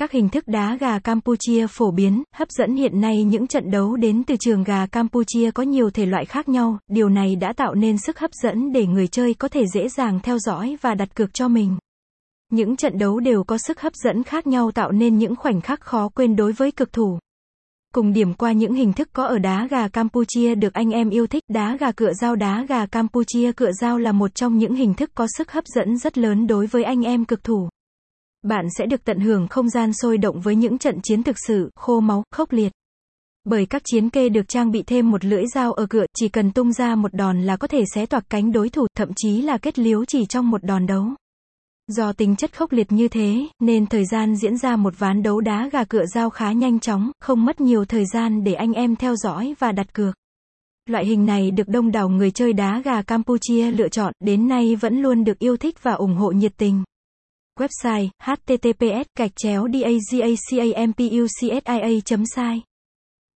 Các hình thức đá gà Campuchia phổ biến, hấp dẫn hiện nay những trận đấu đến từ trường gà Campuchia có nhiều thể loại khác nhau, điều này đã tạo nên sức hấp dẫn để người chơi có thể dễ dàng theo dõi và đặt cược cho mình. Những trận đấu đều có sức hấp dẫn khác nhau tạo nên những khoảnh khắc khó quên đối với cực thủ. Cùng điểm qua những hình thức có ở đá gà Campuchia được anh em yêu thích, đá gà cựa dao đá gà Campuchia cựa dao là một trong những hình thức có sức hấp dẫn rất lớn đối với anh em cực thủ. Bạn sẽ được tận hưởng không gian sôi động với những trận chiến thực sự, khô máu, khốc liệt. Bởi các chiến kê được trang bị thêm một lưỡi dao ở cựa, chỉ cần tung ra một đòn là có thể xé toạc cánh đối thủ, thậm chí là kết liếu chỉ trong một đòn đấu. Do tính chất khốc liệt như thế, nên thời gian diễn ra một ván đấu đá gà cựa dao khá nhanh chóng, không mất nhiều thời gian để anh em theo dõi và đặt cược. Loại hình này được đông đảo người chơi đá gà Campuchia lựa chọn, đến nay vẫn luôn được yêu thích và ủng hộ nhiệt tình. Website https gạch chéo dagacampucsia site